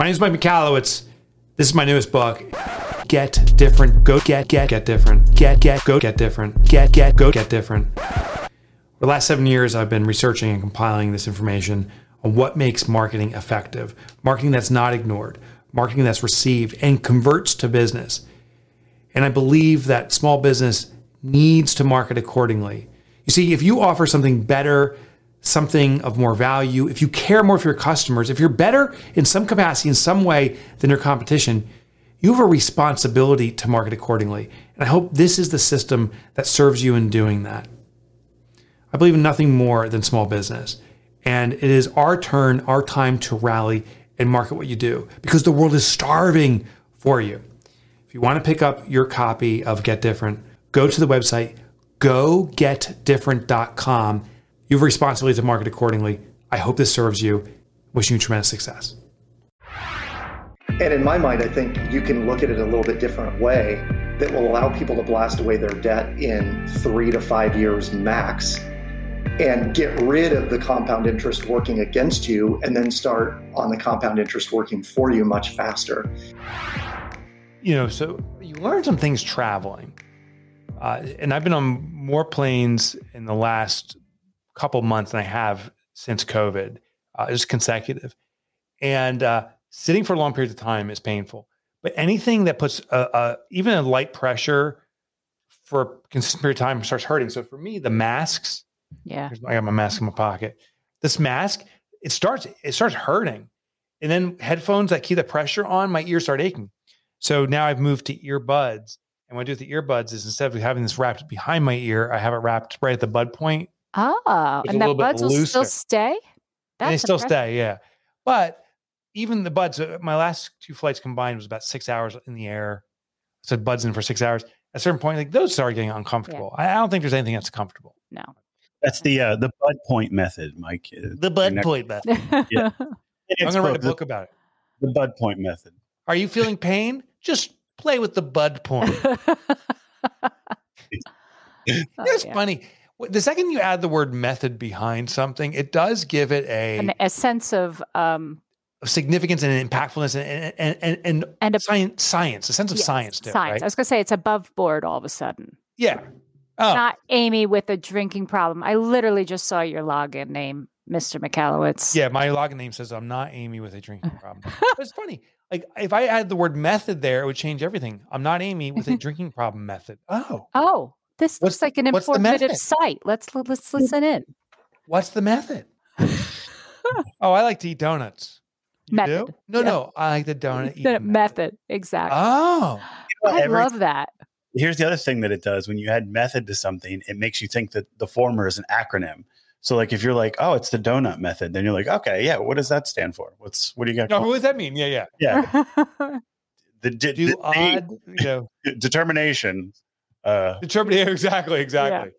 My name is Mike Michalowicz. This is my newest book. Get different. Go get get get different. Get get go get different. Get get go get different. For the last seven years, I've been researching and compiling this information on what makes marketing effective, marketing that's not ignored, marketing that's received and converts to business. And I believe that small business needs to market accordingly. You see, if you offer something better, something of more value, if you care more for your customers, if you're better in some capacity, in some way than your competition, you have a responsibility to market accordingly. And I hope this is the system that serves you in doing that. I believe in nothing more than small business. And it is our turn, our time to rally and market what you do because the world is starving for you. If you want to pick up your copy of Get Different, go to the website gogetdifferent.com. You have a responsibility to market accordingly. I hope this serves you. Wishing you tremendous success. And in my mind, I think you can look at it a little bit different way that will allow people to blast away their debt in three to five years max and get rid of the compound interest working against you and then start on the compound interest working for you much faster. You know, so you learn some things traveling. Uh, and I've been on more planes in the last couple months than I have since COVID, uh, just consecutive. And uh, sitting for long periods of time is painful. But anything that puts a, a, even a light pressure for a consistent period of time starts hurting. So for me, the masks. Yeah, I got my mask in my pocket. This mask, it starts it starts hurting, and then headphones that keep the pressure on, my ears start aching. So now I've moved to earbuds, and what I do with the earbuds is instead of having this wrapped behind my ear, I have it wrapped right at the bud point. Oh, and that buds will still stay. That's they still stay, yeah. But even the buds, uh, my last two flights combined was about six hours in the air. I said buds in for six hours. At a certain point, like those start getting uncomfortable. Yeah. I, I, don't think there's anything that's comfortable. No. That's the uh, the bud point method, Mike. Uh, the bud next- point method. yeah. I'm gonna write a book the, about it. The bud point method. Are you feeling pain? Just play with the bud point. it's yeah. funny. The second you add the word method behind something, it does give it a An, a sense of um, significance and impactfulness and and and, and, and a, science, science, a sense of yes, science. Too, science. Right? I was going to say it's above board all of a sudden. Yeah. Oh. Not Amy with a drinking problem. I literally just saw your login name, Mr. Michalowicz. Yeah, my login name says I'm not Amy with a drinking problem. it's funny. Like if I add the word method there, it would change everything. I'm not Amy with a drinking problem method. Oh. Oh, this what's, looks like an informative site. Let's let's listen in. What's the method? oh, I like to eat donuts. You method. Do? No, yeah. no, I like the donut method. method. Exactly. Oh, you know, I every, love that. Here's the other thing that it does: when you add method to something, it makes you think that the former is an acronym. So, like, if you're like, "Oh, it's the donut method," then you're like, "Okay, yeah, what does that stand for? What's what do you got?" No, what does that mean? Yeah, yeah, yeah. the, de- do the, odd, you know, determination uh, Determine exactly, exactly.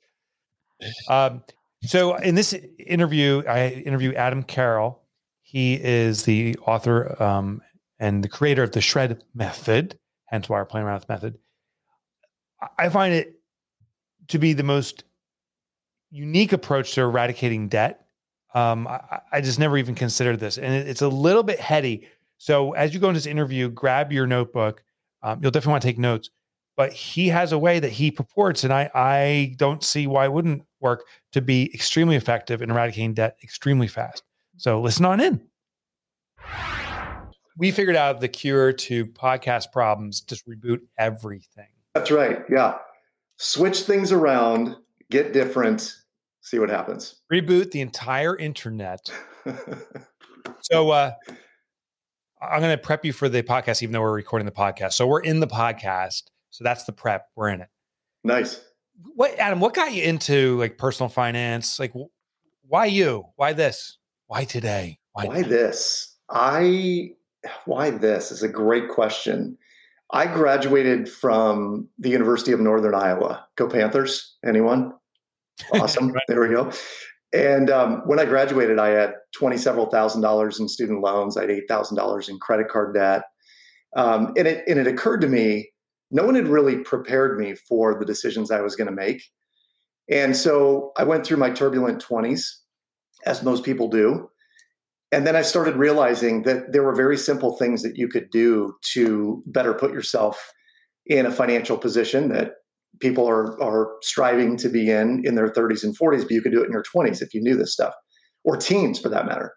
Yeah. Um, so in this interview, I interview Adam Carroll. He is the author um, and the creator of the Shred Method, hence why we're playing around with method. I find it to be the most unique approach to eradicating debt. Um, I, I, just never even considered this, and it, it's a little bit heady. So as you go into this interview, grab your notebook. Um, you'll definitely want to take notes but he has a way that he purports, and I, I don't see why it wouldn't work to be extremely effective in eradicating debt extremely fast. So listen on in. We figured out the cure to podcast problems, just reboot everything. That's right. Yeah. Switch things around, get different, see what happens. Reboot the entire internet. so uh I'm going to prep you for the podcast, even though we're recording the podcast. So we're in the podcast. So that's the prep. We're in it. Nice. What Adam? What got you into like personal finance? Like, why you? Why this? Why today? Why, why this? I. Why this is a great question. I graduated from the University of Northern Iowa. Go Panthers! Anyone? Awesome. right. There we go. And um, when I graduated, I had twenty several thousand dollars in student loans. I had eight thousand dollars in credit card debt. Um, and it and it occurred to me no one had really prepared me for the decisions I was going to make. And so I went through my turbulent 20s, as most people do. And then I started realizing that there were very simple things that you could do to better put yourself in a financial position that people are are striving to be in in their 30s and 40s, but you could do it in your 20s if you knew this stuff, or teens for that matter.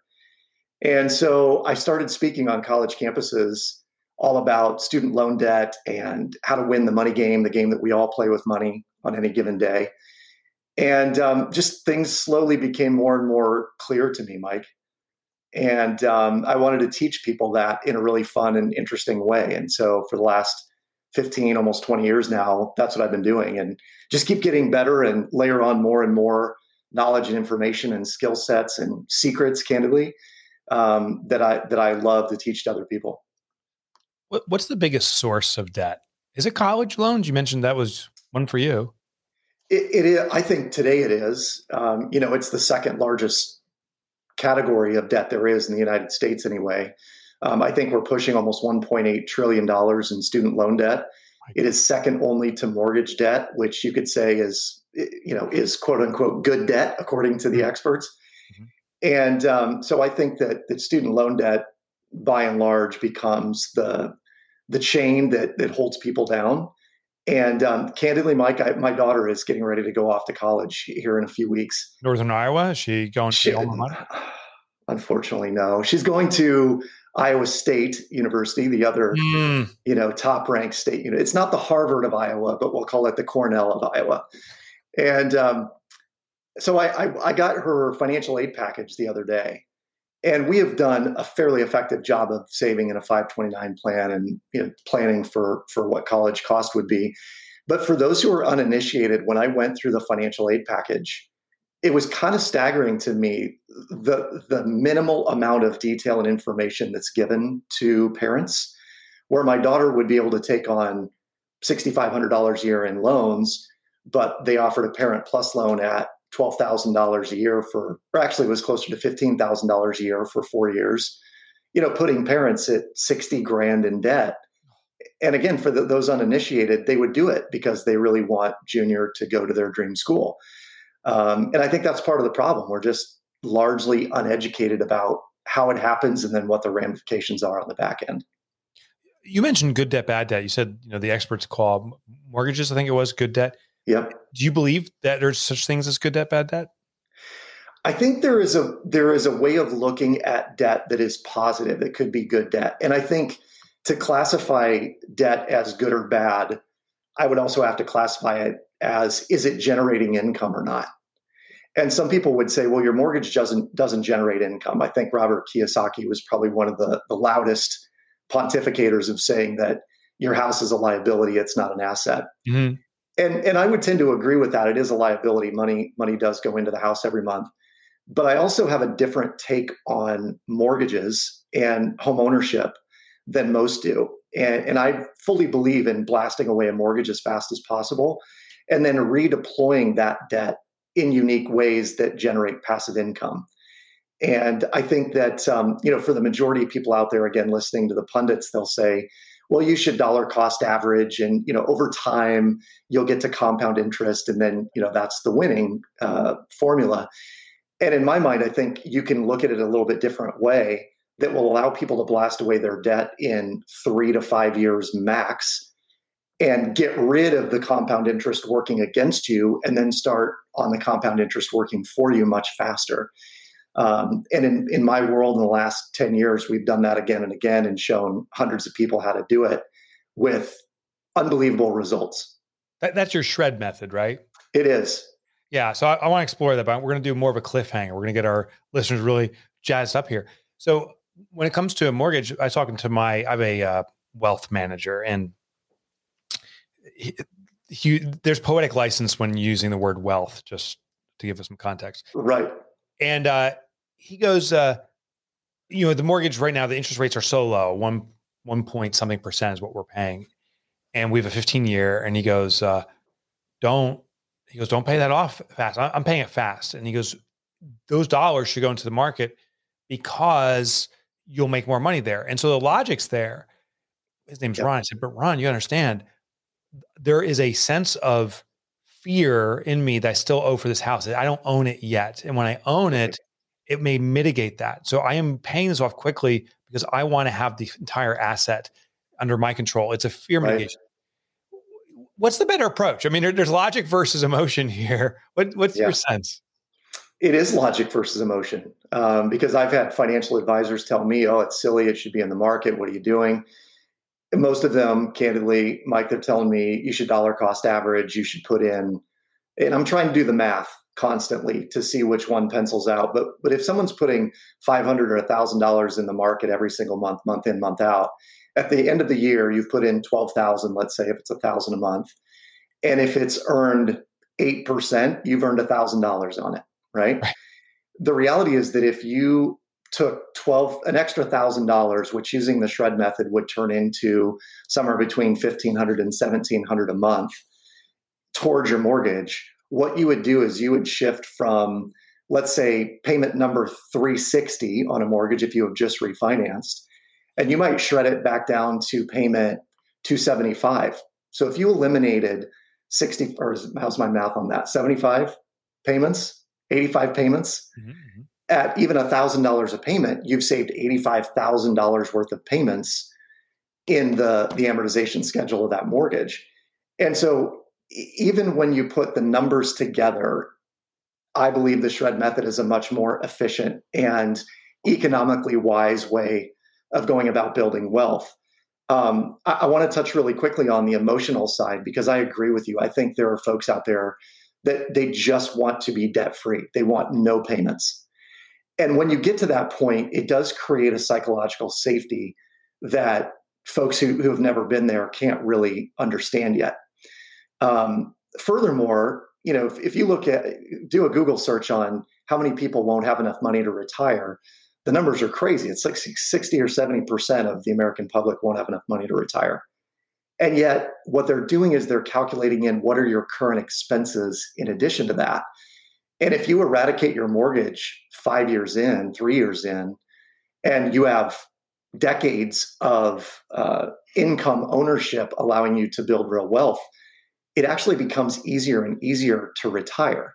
And so I started speaking on college campuses all about student loan debt and how to win the money game, the game that we all play with money on any given day. And um, just things slowly became more and more clear to me, Mike. And um, I wanted to teach people that in a really fun and interesting way. And so for the last 15, almost 20 years now, that's what I've been doing. And just keep getting better and layer on more and more knowledge and information and skill sets and secrets, candidly, um, that I that I love to teach to other people. What's the biggest source of debt? Is it college loans? You mentioned that was one for you. It, it is. I think today it is. Um, you know, it's the second largest category of debt there is in the United States, anyway. Um, I think we're pushing almost 1.8 trillion dollars in student loan debt. It is second only to mortgage debt, which you could say is, you know, is quote unquote good debt according to the mm-hmm. experts. Mm-hmm. And um, so I think that that student loan debt, by and large, becomes the the chain that that holds people down. And um, candidly, Mike, I, my daughter is getting ready to go off to college here in a few weeks. Northern Iowa? Is she going to she, alma mater? Unfortunately, no. She's going to Iowa State University, the other, mm. you know, top ranked state. You know, it's not the Harvard of Iowa, but we'll call it the Cornell of Iowa. And um, so I, I, I got her financial aid package the other day, and we have done a fairly effective job of saving in a 529 plan and you know, planning for for what college cost would be. But for those who are uninitiated, when I went through the financial aid package, it was kind of staggering to me the the minimal amount of detail and information that's given to parents where my daughter would be able to take on $6500 a year in loans but they offered a parent plus loan at $12,000 a year for, or actually was closer to $15,000 a year for four years, you know, putting parents at 60 grand in debt. And again, for the, those uninitiated, they would do it because they really want junior to go to their dream school. Um, and I think that's part of the problem. We're just largely uneducated about how it happens and then what the ramifications are on the back end. You mentioned good debt, bad debt. You said, you know, the experts call mortgages, I think it was good debt. Yep. Do you believe that there's such things as good debt, bad debt? I think there is a there is a way of looking at debt that is positive. It could be good debt. And I think to classify debt as good or bad, I would also have to classify it as is it generating income or not? And some people would say, well, your mortgage doesn't doesn't generate income. I think Robert Kiyosaki was probably one of the, the loudest pontificators of saying that your house is a liability, it's not an asset. Mm-hmm and and I would tend to agree with that. It is a liability. Money money does go into the house every month. But I also have a different take on mortgages and home ownership than most do. And, and I fully believe in blasting away a mortgage as fast as possible and then redeploying that debt in unique ways that generate passive income. And I think that, um, you know, for the majority of people out there, again, listening to the pundits, they'll say, well you should dollar cost average and you know over time you'll get to compound interest and then you know that's the winning uh, formula. And in my mind i think you can look at it a little bit different way that will allow people to blast away their debt in three to five years max and get rid of the compound interest working against you and then start on the compound interest working for you much faster um, and in, in my world, in the last 10 years, we've done that again and again and shown hundreds of people how to do it with unbelievable results. That, that's your shred method, right? It is. Yeah. So I, I want to explore that, but we're going to do more of a cliffhanger. We're going to get our listeners really jazzed up here. So when it comes to a mortgage, I was talking to my, I have a uh, wealth manager and he, he, there's poetic license when using the word wealth, just to give us some context. Right. And uh, he goes, uh, you know, the mortgage right now, the interest rates are so low, one one point something percent is what we're paying, and we have a 15 year. And he goes, uh, don't he goes, don't pay that off fast. I'm paying it fast. And he goes, those dollars should go into the market because you'll make more money there. And so the logic's there. His name's yep. Ron. I said, but Ron, you understand, there is a sense of fear in me that I still owe for this house. I don't own it yet. And when I own it, it may mitigate that. So I am paying this off quickly because I want to have the entire asset under my control. It's a fear Right. mitigation. What's the better approach? I mean, there- there's logic versus emotion here. What, what's Yeah. your sense? It is logic versus emotion um, because I've had financial advisors tell me, oh, it's silly. It should be in the market. What are you doing? And most of them, candidly, Mike, they're telling me you should dollar cost average. You should put in, and I'm trying to do the math constantly to see which one pencils out. But but if someone's putting 500 or thousand dollars in the market every single month, month in, month out, at the end of the year, you've put in 12,000. Let's say if it's a thousand a month, and if it's earned eight percent, you've earned a thousand dollars on it right? Right. The reality is that if you took 12 an extra thousand dollars which using the shred method would turn into somewhere between 1500 and 1700 a month towards your mortgage what you would do is you would shift from let's say payment number 360 on a mortgage if you have just refinanced and you might shred it back down to payment 275 so if you eliminated 60 or how's my math on that? 75 payments 85 payments mm-hmm, mm-hmm. at even $1000 a payment you've saved $85000 worth of payments in the the amortization schedule of that mortgage. And so even when you put the numbers together i believe the shred method is a much more efficient and economically wise way of going about building wealth. Um, I, I want to touch really quickly on the emotional side because i agree with you. I think there are folks out there that they just want to be debt free they want no payments. And when you get to that point it does create a psychological safety that folks who, who have never been there can't really understand yet um, furthermore you know if, if you look at do a google search on how many people won't have enough money to retire the numbers are crazy. It's like 60 or 70% of the american public won't have enough money to retire. And yet what they're doing is they're calculating in what are your current expenses in addition to that. And if you eradicate your mortgage five years in three years in and you have decades of uh, income ownership allowing you to build real wealth it actually becomes easier and easier to retire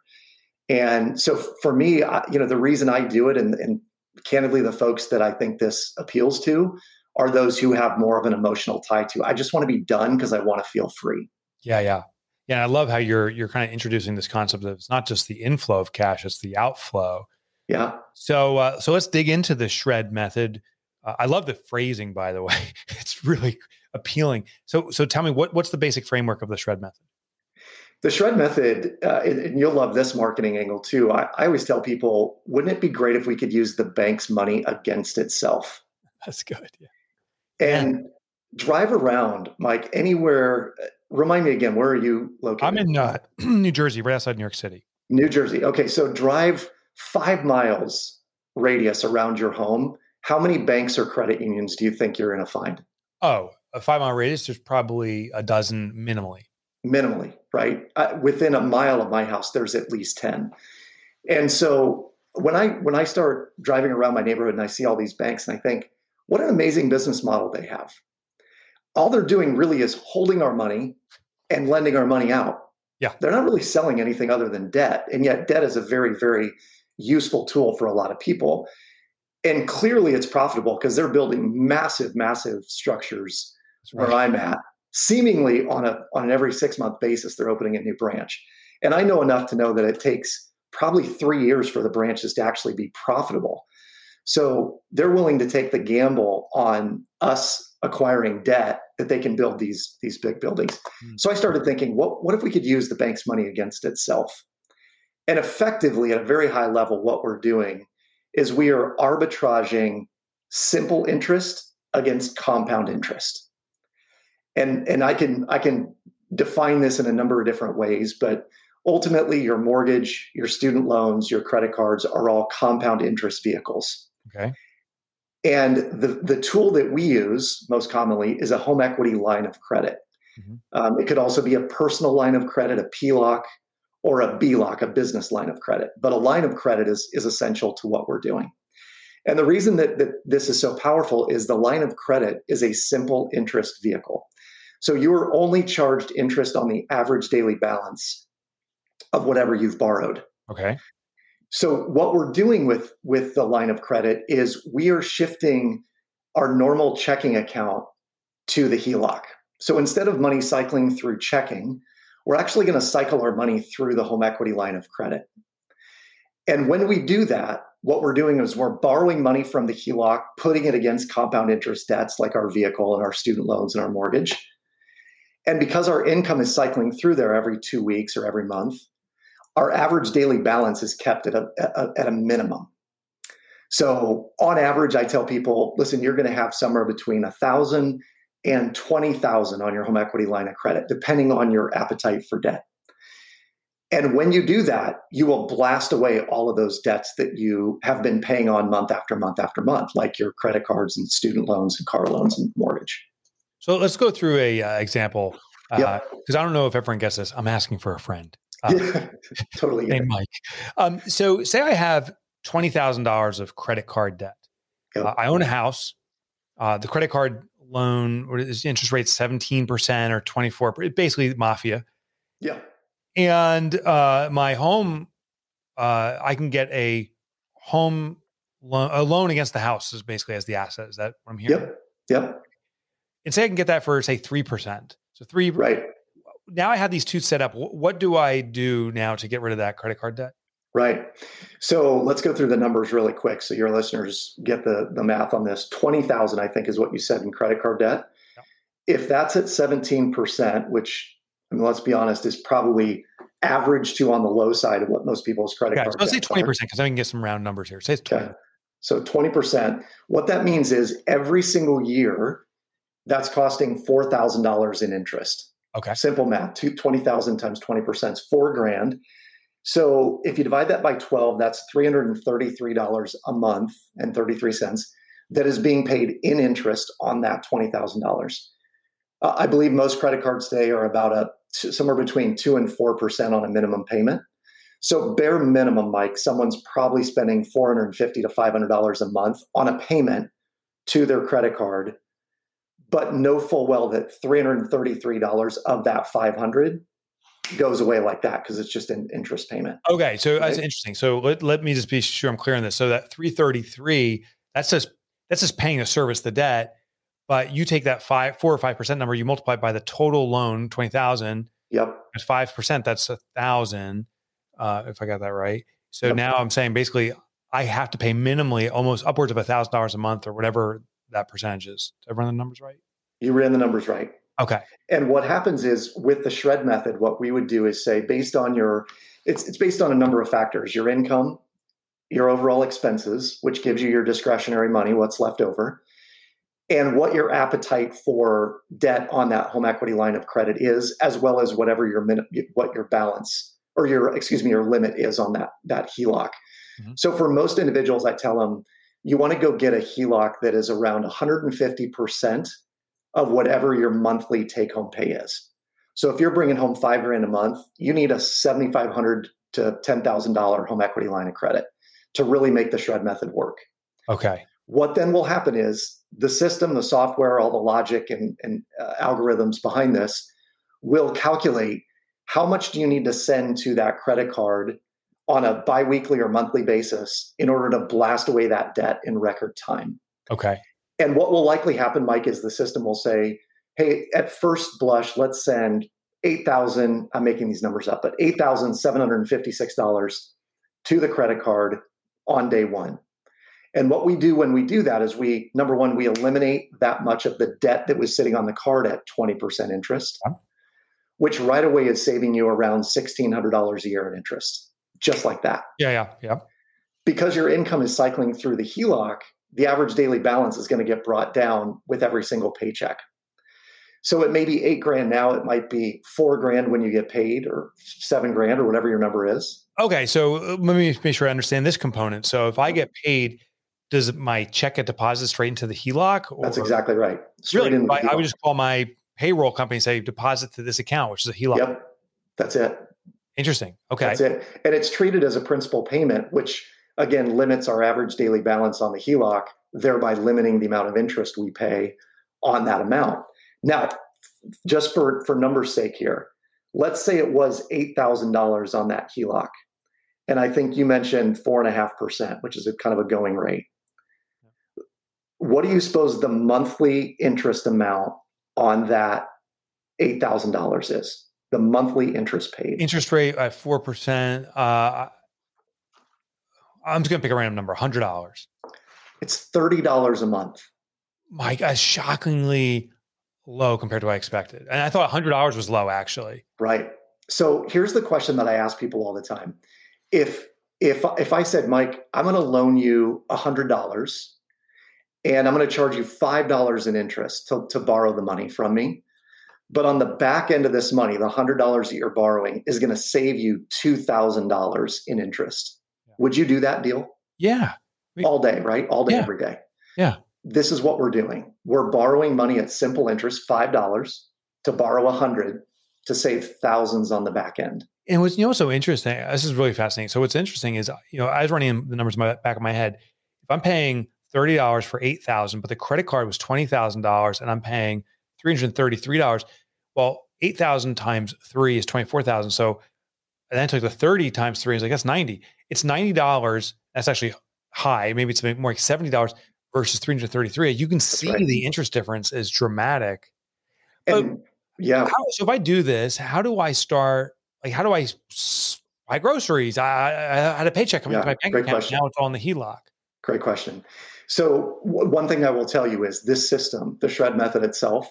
and so for me I, you know the reason i do it and, and candidly the folks that i think this appeals to are those who have more of an emotional tie to i just want to be done because i want to feel free Yeah, yeah. Yeah, I love how you're you're kind of introducing this concept of it's not just the inflow of cash, it's the outflow. yeah So uh, so let's dig into the shred method. Uh, I love the phrasing by the way. It's really appealing. So so tell me what what's the basic framework of the shred method? The shred method, uh, and, and you'll love this marketing angle too. I, I always tell people, wouldn't it be great if we could use the bank's money against itself? That's good. Yeah. And drive around, Mike, anywhere. uh, Remind me again, where are you located? I'm in uh, New Jersey, right outside New York City. New Jersey. Okay, so drive five miles radius around your home. How many banks or credit unions do you think you're going to find? Oh, a five mile radius, there's probably a dozen minimally. Minimally, right? Uh, within a mile of my house, there's at least 10. And so when I when I start driving around my neighborhood and I see all these banks and I think, what an amazing business model they have. All they're doing really is holding our money and lending our money out. Yeah. They're not really selling anything other than debt. And yet debt is a very, very useful tool for a lot of people. And clearly it's profitable because they're building massive, massive structures That's where. I'm at, seemingly on a on an every six month basis, they're opening a new branch. And I know enough to know that it takes probably three years for the branches to actually be profitable. So they're willing to take the gamble on us acquiring debt that they can build these these big buildings. Hmm. So I started thinking, what what if we could use the bank's money against itself? And effectively, at a very high level, what we're doing is we are arbitraging simple interest against compound interest. And and I can I can define this in a number of different ways, but ultimately your mortgage, your student loans, your credit cards are all compound interest vehicles. Okay. And the, the tool that we use most commonly is a home equity line of credit. Mhm. Um, it could also be a personal line of credit, a PLOC, or a BLOC, a business line of credit. But a line of credit is, is essential to what we're doing. And the reason that, that this is so powerful is the line of credit is a simple interest vehicle. So you are only charged interest on the average daily balance of whatever you've borrowed. Okay. So what we're doing with with the line of credit is we are shifting our normal checking account to the HELOC. So instead of money cycling through checking, we're actually going to cycle our money through the home equity line of credit. And when we do that, what we're doing is we're borrowing money from the HELOC, putting it against compound interest debts like our vehicle and our student loans and our mortgage. And because our income is cycling through there every two weeks or every month, our average daily balance is kept at a, at a minimum. So on average, I tell people, listen, you're going to have somewhere between a thousand and 20,000 on your home equity line of credit, depending on your appetite for debt. And when you do that, you will blast away all of those debts that you have been paying on month after month after month, like your credit cards and student loans and car loans and mortgage. So let's go through a uh, example because uh, I don't know if everyone gets this. I'm asking for a friend. Uh, yeah, totally. Mike. Um, so say I have twenty thousand dollars of credit card debt. Yep. Uh, I own a house. Uh, the credit card loan, is interest rate seventeen percent or twenty four? Basically, mafia. Yeah. And uh, my home, uh, I can get a home loan, a loan against the house is basically as the asset. Is that what I'm hearing? Yep. Yep. And say I can get that for say three percent. So three. Right. Now I have these two set up. What do I do now to get rid of that credit card debt? Right. So let's go through the numbers really quick so your listeners get the, the math on this. 20,000, I think, is what you said in credit card debt. If that's at 17%, which I mean, let's be honest, is probably average to on the low side of what most people's credit okay, card. So let's say twenty percent because I can get some round numbers here. Say it's twenty. Okay. So twenty percent. What that means is every single year, that's costing four thousand dollars in interest. Okay. Simple math. 20,000 times 20% is four grand. So if you divide that by 12, that's $333 a month and 33 cents that is being paid in interest on that $20,000. Uh, I believe most credit cards today are about a somewhere between two and four percent on a minimum payment. So bare minimum, Mike, someone's probably spending four hundred and fifty to five hundred dollars a month on a payment to their credit card, but know full well that three hundred and thirty-three dollars of that five hundred goes away like that because it's just an interest payment. Okay, so right? that's interesting. So let, let me just be sure I'm clear on this. So that 333, that's just that's just paying to service the debt. But you take that five, four or five percent number, you multiply by the total loan, twenty thousand. Yep. That's five percent. That's a thousand. Uh, if I got that right. So yep. now I'm saying basically I have to pay minimally almost upwards of a thousand dollars a month or whatever that percentage is. Did I run the numbers right? You ran the numbers right. Okay. And what happens is with the shred method, what we would do is say based on your it's it's based on a number of factors, your income, your overall expenses, which gives you your discretionary money, what's left over, and what your appetite for debt on that home equity line of credit is, as well as whatever your min- what your balance or your excuse me your limit is on that that HELOC. Mm-hmm. So for most individuals, I tell them you want to go get a HELOC that is around 150 percent of whatever your monthly take home pay is. So if you're bringing home five grand a month, you need a 7,500 to ten thousand dollar home equity line of credit to really make the shred method work. Okay. What then will happen is the system, the software, all the logic and, and uh, algorithms behind this will calculate how much do you need to send to that credit card on a biweekly or monthly basis in order to blast away that debt in record time. Okay. And what will likely happen, Mike, is the system will say, hey, at first blush, let's send 8,000, I'm making these numbers up, but $8,756 to the credit card on day one. And what we do when we do that is we, number one, we eliminate that much of the debt that was sitting on the card at 20% interest, which right away is saving you around $1,600 a year in interest, just like that. Yeah, yeah, yeah. Because your income is cycling through the HELOC, the average daily balance is going to get brought down with every single paycheck. So it may be eight grand now, it might be four grand when you get paid, or seven grand, or whatever your number is. Okay, so uh, let me make sure I understand this component. So if I get paid does my check get deposited straight into the HELOC? Or, That's exactly right. Straight really? I, I, would just call my payroll company and say deposit to this account, which is a HELOC. Yep. That's it. Interesting. Okay. That's it. And it's treated as a principal payment, which again limits our average daily balance on the HELOC, thereby limiting the amount of interest we pay on that amount. Now, just for, for numbers' sake here, let's say it was $8,000 on that HELOC and I think you mentioned four and a half percent, which is a kind of a going rate. What do you suppose the monthly interest amount on that eight thousand dollars is? The monthly interest paid. Interest rate at four percent. Uh, I'm just gonna pick a random number, hundred dollars. It's thirty dollars a month. My God, shockingly low compared to what I expected. And I thought hundred dollars was low actually. Right. So here's the question that I ask people all the time. If if if I said, Mike, I'm gonna loan you hundred dollars and I'm gonna charge you five dollars in interest to, to borrow the money from me. But on the back end of this money, the hundred dollars that you're borrowing is gonna save you two thousand dollars in interest. Would you do that deal? Yeah. all day, right? All day, Yeah. every day. Yeah. This is what we're doing. We're borrowing money at simple interest, five dollars, to borrow a hundred to save thousands on the back end. And what's you know so interesting? Uh, this is really fascinating. So what's interesting is you know I was running the numbers in my back of my head. If I'm paying thirty dollars for eight thousand, but the credit card was twenty thousand dollars, and I'm paying three hundred thirty three dollars. Well, eight thousand times three is twenty four thousand. So and then I took the thirty times three. I was like that's ninety. It's ninety dollars. That's actually high. Maybe it's more like seventy dollars versus three hundred thirty three. You can see right. the interest difference is dramatic. But- yeah, how, so if I do this, how do I start? Like, how do I buy groceries? I, I, had a paycheck coming Yeah, into my bank account. question. Now it's all in the HELOC. great question. So w- one thing I will tell you is this system, the shred method itself,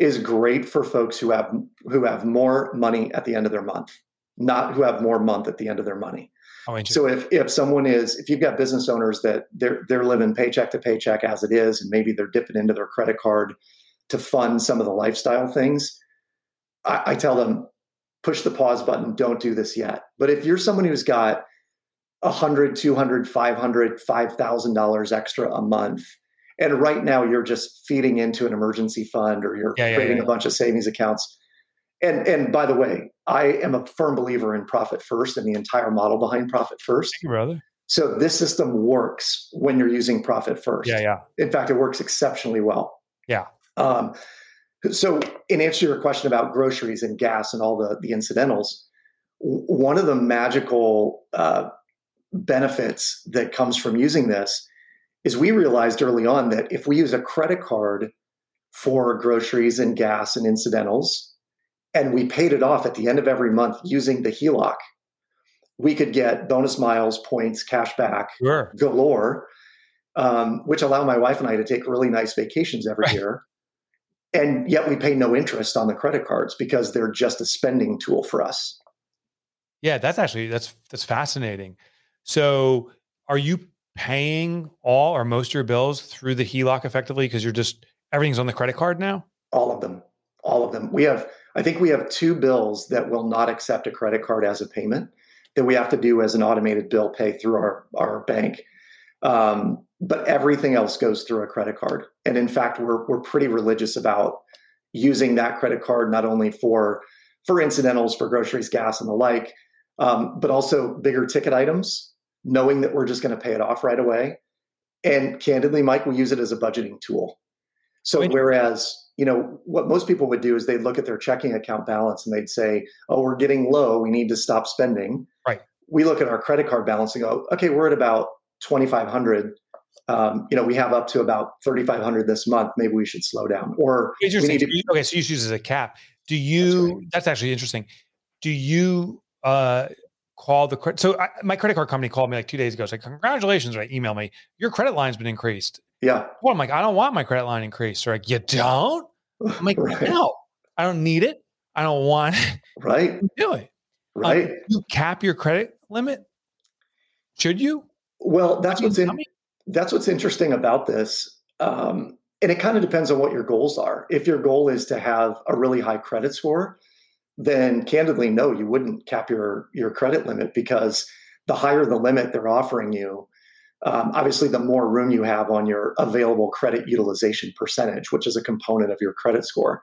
is great for folks who have who have more money at the end of their month, not who have more month at the end of their money. Oh. So if if someone is if you've got business owners that they're they're living paycheck to paycheck as it is, and maybe they're dipping into their credit card to fund some of the lifestyle things, I, I tell them push the pause button. Don't do this yet. But if you're someone who's got a hundred, two hundred, five hundred, five thousand dollars extra a month, and right now you're just feeding into an emergency fund or you're Yeah, yeah, creating yeah. a bunch of savings accounts. And and by the way, I am a firm believer in profit first and the entire model behind profit first. Thank you, brother. So this system works when you're using profit first. Yeah, yeah. In fact, it works exceptionally well. Yeah. Um, so, in answer to your question about groceries and gas and all the the incidentals, one of the magical uh, benefits that comes from using this is we realized early on that if we use a credit card for groceries and gas and incidentals, and we paid it off at the end of every month using the HELOC, we could get bonus miles, points, cash back Sure. galore, um, which allow my wife and I to take really nice vacations every Right. year. And yet we pay no interest on the credit cards because they're just a spending tool for us. Yeah, that's actually that's that's fascinating. So, are you paying all or most of your bills through the HELOC effectively because you're just everything's on the credit card now? All of them. All of them. We have, I think we have two bills that will not accept a credit card as a payment that we have to do as an automated bill pay through our, our bank. Um, but everything else goes through a credit card. And in fact, we're, we're pretty religious about using that credit card not only for for incidentals, for groceries, gas, and the like, um, but also bigger ticket items, knowing that we're just going to pay it off right away. And candidly, Mike, we use it as a budgeting tool. So whereas you know what most people would do is they'd look at their checking account balance and they'd say, "Oh, we're getting low. We need to stop spending." Right. We look at our credit card balance and go, "Okay, we're at about twenty five hundred. Um, you know, we have up to about thirty five hundred this month. Maybe we should slow down." Or Interesting. need to- okay, so you use it as a cap. Do you? That's, actually interesting. Do you uh, call the credit? So I, my credit card company called me like two days ago. It's like, congratulations, right? Email me. Your credit line's been increased. yeah, Well, I'm like, I don't want my credit line increased. They're like, you don't? I'm like, right, no, I don't need it. I don't want it. right, Do it. Um, right. do you cap your credit limit? Should you? Well, that's what's in, that's what's interesting about this. Um, and it kind of depends on what your goals are. If your goal is to have a really high credit score, then candidly, no, you wouldn't cap your your credit limit because the higher the limit they're offering you, um, obviously, the more room you have on your available credit utilization percentage, which is a component of your credit score.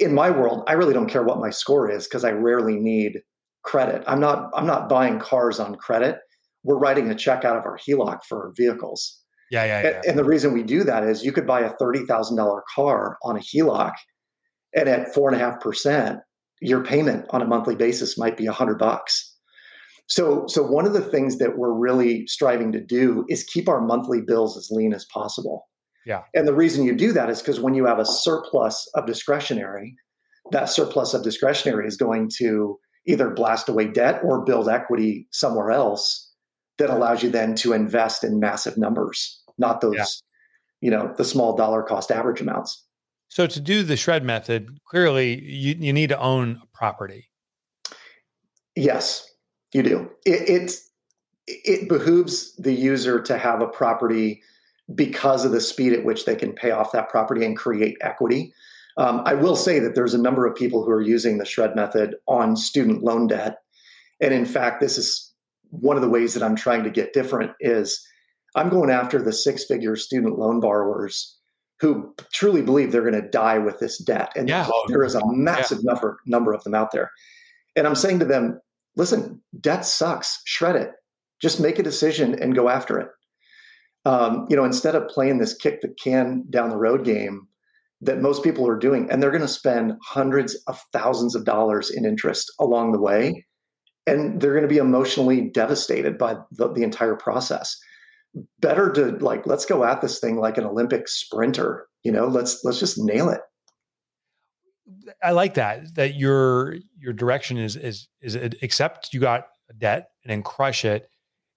In my world, I really don't care what my score is because I rarely need credit. I'm not I'm not buying cars on credit. We're writing a check out of our HELOC for vehicles. Yeah, yeah, And, yeah. and the reason we do that is you could buy a thirty thousand dollar car on a HELOC, and at four and a half percent, your payment on a monthly basis might be a hundred bucks. So, so one of the things that we're really striving to do is keep our monthly bills as lean as possible. Yeah. And the reason you do that is because when you have a surplus of discretionary, that surplus of discretionary is going to either blast away debt or build equity somewhere else that allows you then to invest in massive numbers, not those, yeah. you know, the small dollar cost average amounts. So to do the shred method, clearly you, you need to own a property. Yes, you do. It, it's it behooves the user to have a property because of the speed at which they can pay off that property and create equity. Um, I will say that there's a number of people who are using the shred method on student loan debt, and in fact, this is one of the ways that I'm trying to get different. Is I'm going after the six-figure student loan borrowers who truly believe they're going to die with this debt, and yeah. there is a massive yeah. number number of them out there. And I'm saying to them, listen, debt sucks. Shred it. Just make a decision and go after it. Um, you know, instead of playing this kick the can down the road game that most people are doing, and they're going to spend hundreds of thousands of dollars in interest along the way, and they're going to be emotionally devastated by the, the entire process. Better to like, let's go at this thing like an Olympic sprinter. You know, let's let's just nail it. I like that that your your direction is is is accept you got a debt and then crush it,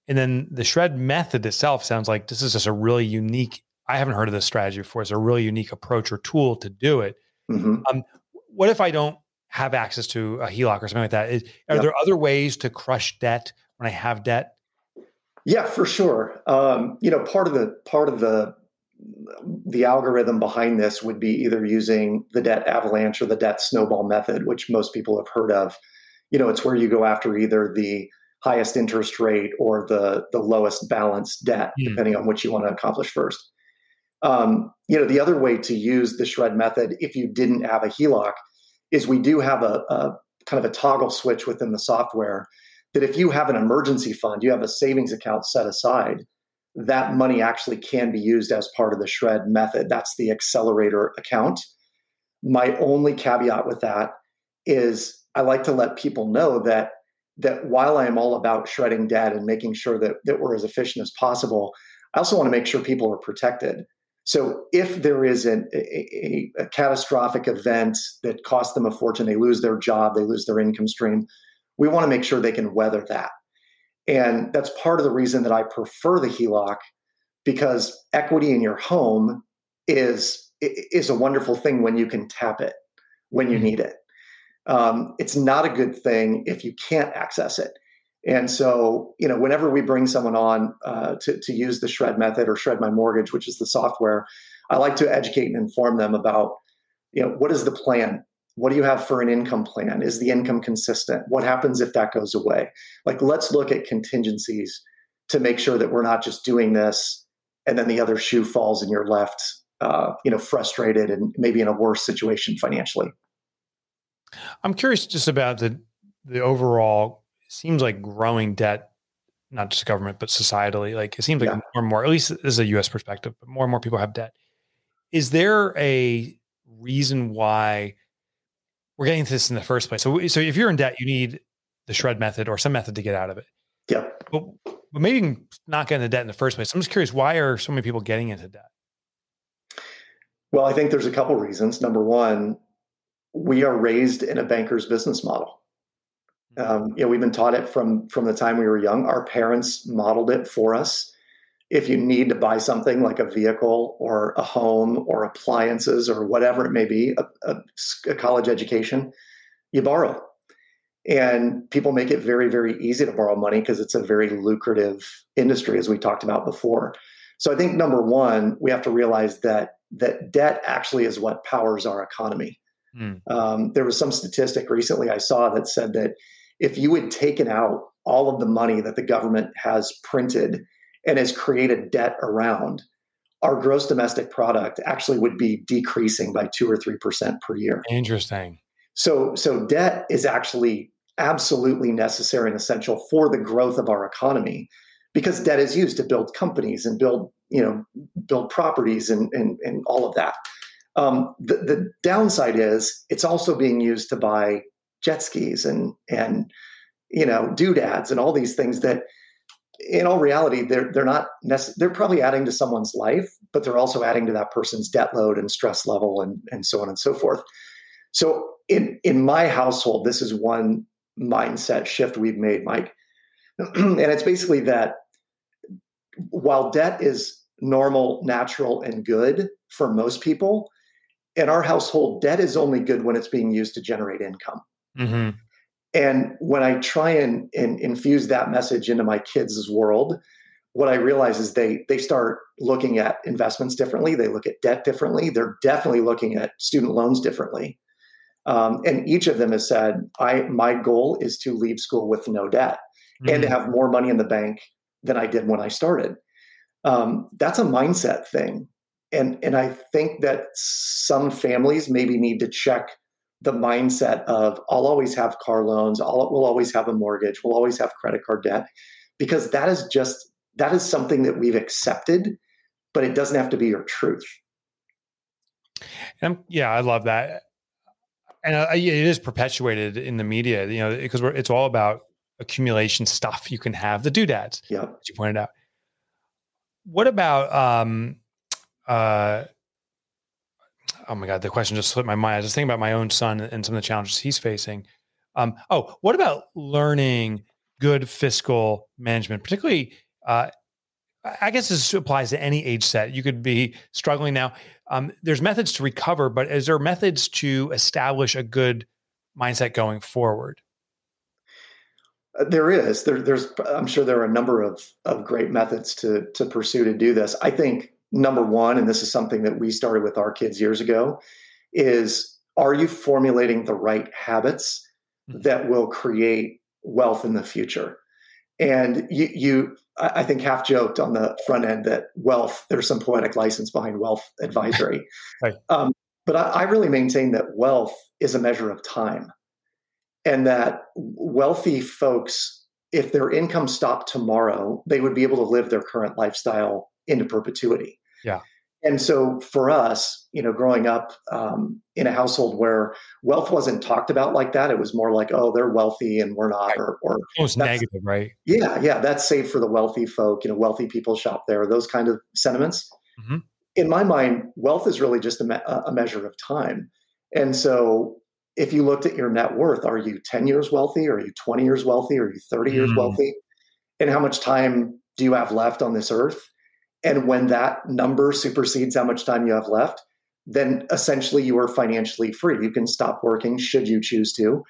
and then the shred method itself sounds like this is just a really unique. I haven't heard of this strategy before. It's a really unique approach or tool to do it. Mm-hmm. Um, what if I don't have access to a HELOC or something like that? Is, are yep. there other ways to crush debt when I have debt? Yeah, for sure. Um, you know, part of the part of the the algorithm behind this would be either using the debt avalanche or the debt snowball method, which most people have heard of. You know, it's where you go after either the highest interest rate or the the lowest balance debt, mm. depending on which you want to accomplish first. Um, you know, the other way to use the shred method, if you didn't have a HELOC, is we do have a, a kind of a toggle switch within the software that if you have an emergency fund, you have a savings account set aside that money actually can be used as part of the shred method. That's the accelerator account. My only caveat with that is I like to let people know that that while I am all about shredding debt and making sure that, that we're as efficient as possible, I also want to make sure people are protected. So if there is an, a, a, catastrophic event that costs them a fortune, they lose their job, they lose their income stream, we want to make sure they can weather that. And that's part of the reason that I prefer the HELOC because equity in your home is is a wonderful thing when you can tap it when you mm-hmm. need it. Um, it's not a good thing if you can't access it. And so, you know, whenever we bring someone on uh, to, to use the shred method or shred my mortgage, which is the software, I like to educate and inform them about, you know, what is the plan? What do you have for an income plan? Is the income consistent? What happens if that goes away? Like, let's look at contingencies to make sure that we're not just doing this and then the other shoe falls and you're left, uh, you know, frustrated and maybe in a worse situation financially. I'm curious just about the the overall. Seems like growing debt, not just government but societally. Like it seems like yeah. more and more. At least this is a U.S. perspective, but more and more people have debt. Is there a reason why we're getting to this in the first place. So, so if you're in debt, you need the shred method or some method to get out of it. Yeah. But, but maybe not get into debt in the first place. I'm just curious, why are so many people getting into debt? Well, I think there's a couple reasons. Number one, we are raised in a banker's business model. Mm-hmm. Um, you know, we've been taught it from from the time we were young. Our parents modeled it for us if you need to buy something like a vehicle or a home or appliances or whatever it may be, a, a, a, college education, you borrow. And people make it very, very easy to borrow money because it's a very lucrative industry, as we talked about before. So I think number one, we have to realize that that debt actually is what powers our economy. Mm. Um, there was some statistic recently I saw that said that if you had taken out all of the money that the government has printed and has created debt around, our gross domestic product actually would be decreasing by two or three percent per year. Interesting. So, so debt is actually absolutely necessary and essential for the growth of our economy because debt is used to build companies and build, you know, build properties and and, and all of that. Um, the, the downside is it's also being used to buy jet skis and and you know, doodads and all these things that in all reality, they're they're not necess- they're probably adding to someone's life, but they're also adding to that person's debt load and stress level and and so on and so forth. So in in my household, this is one mindset shift we've made, Mike. and it's basically that while debt is normal, natural, and good for most people, in our household, debt is only good when it's being used to generate income. Mm-hmm. And when I try and, and infuse that message into my kids' world, what I realize is they they start looking at investments differently. They look at debt differently. They're definitely looking at student loans differently. Um, and each of them has said, "I my goal is to leave school with no debt Mm-hmm. and to have more money in the bank than I did when I started." Um, that's a mindset thing, and and I think that some families maybe need to check the mindset of I'll always have car loans, I'll, we'll always have a mortgage, we'll always have credit card debt, because that is just that is something that we've accepted, but it doesn't have to be your truth. And yeah, I love that. And uh, it is perpetuated in the media, you know, because it's all about accumulation stuff you can have, the doodads, Yeah. as you pointed out. What about, um, uh, oh my God, the question just slipped my mind. I was thinking about my own son and some of the challenges he's facing. Um, oh, what about learning good fiscal management, particularly? Uh, I guess this applies to any age set. You could be struggling now. Um, there's methods to recover, but is there methods to establish a good mindset going forward? Uh, There is. There, there's. I'm sure there are a number of of great methods to to pursue to do this. I think number one, and this is something that we started with our kids years ago, is are you formulating the right habits Mhm. that will create wealth in the future? And you, you, I I think, half joked on the front end that wealth. There's some poetic license behind wealth advisory, Right. um, but I, I really maintain that wealth is a measure of time, and that wealthy folks, if their income stopped tomorrow, they would be able to live their current lifestyle into perpetuity. Yeah. And so for us, you know, growing up um, in a household where wealth wasn't talked about like that, it was more like, oh, they're wealthy and we're not, or, or Almost negative, right? yeah, yeah, that's safe for the wealthy folk. You know, wealthy people shop there. Those kind of sentiments. Mhm. In my mind, wealth is really just a, me- a measure of time. And so, if you looked at your net worth, are you ten years wealthy? Are you twenty years wealthy? Are you thirty years Mm. wealthy? And how much time do you have left on this earth? And when that number supersedes how much time you have left, then essentially you are financially free. You can stop working should you choose to,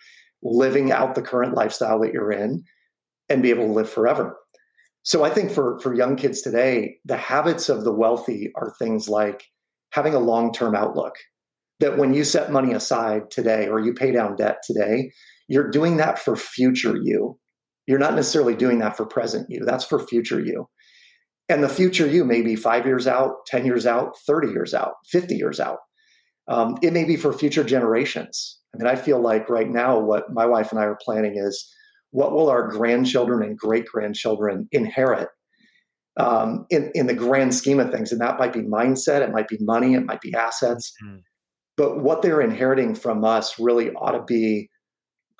living out the current lifestyle that you're in and be able to live forever. So I think for for young kids today, the habits of the wealthy are things like having a long-term outlook. That when you set money aside today or you pay down debt today, you're doing that for future you. You're not necessarily doing that for present you. That's for future you. And the future you may be five years out, 10 years out, 30 years out, 50 years out. Um, it may be for future generations. I mean, I feel like right now, what my wife and I are planning is what will our grandchildren and great grandchildren inherit um, in, in the grand scheme of things? And that might be mindset, it might be money, it might be assets. Mhm. But what they're inheriting from us really ought to be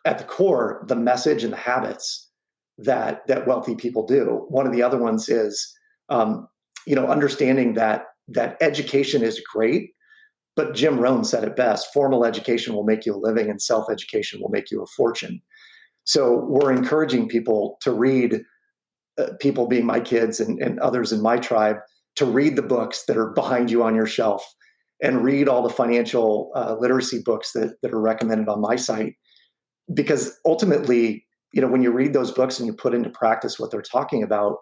at the core the message and the habits that that wealthy people do. One of the other ones is, um, you know, understanding that that education is great, but Jim Rohn said it best: formal education will make you a living, and self education will make you a fortune. So we're encouraging people to read, uh, people being my kids and, and others in my tribe, to read the books that are behind you on your shelf and read all the financial uh, literacy books that, that are recommended on my site. Because ultimately, you know, when you read those books and you put into practice what they're talking about,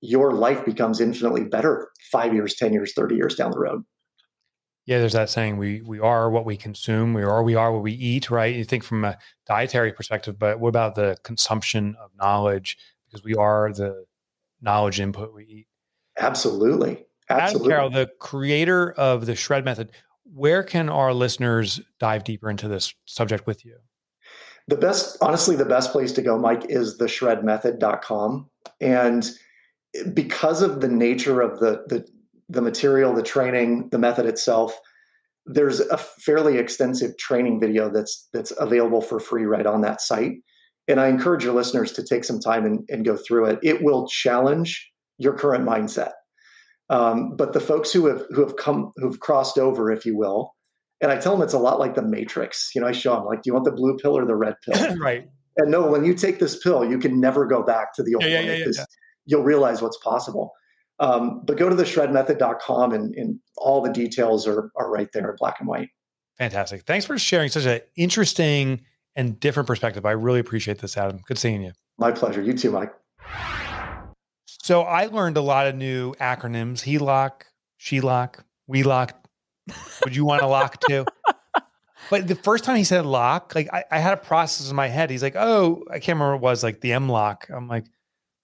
your life becomes infinitely better five years, 10 years, 30 years down the road. Yeah, there's that saying we we are what we consume, we are we are what we eat, right? You think from a dietary perspective, but what about the consumption of knowledge? Because we are the knowledge input we eat. Absolutely. Adam Absolutely. Carroll, the creator of the shred method, where can our listeners dive deeper into this subject with you? The best, honestly, the best place to go, Mike, is the shredmethod.com. And because of the nature of the, the, the material, the training, the method itself, there's a fairly extensive training video that's that's available for free right on that site. And I encourage your listeners to take some time and, and go through it. It will challenge your current mindset. Um, but the folks who have who have come who've crossed over, if you will, and I tell them it's a lot like the Matrix. You know, I show them like, do you want the blue pill or the red pill? right. And no, when you take this pill, you can never go back to the old Yeah, yeah, one yeah, yeah, yeah. You'll realize what's possible. Um, but go to the shredmethod.com and, and all the details are, are right there in black and white. Fantastic. Thanks for sharing such an interesting and different perspective. I really appreciate this, Adam. Good seeing you. My pleasure. You too, Mike. So I learned a lot of new acronyms. He lock, she lock, we lock. Would you want to lock too? But the first time he said lock, like I, I had a process in my head. He's like, oh, I can't remember what it was, like the M lock. I'm like,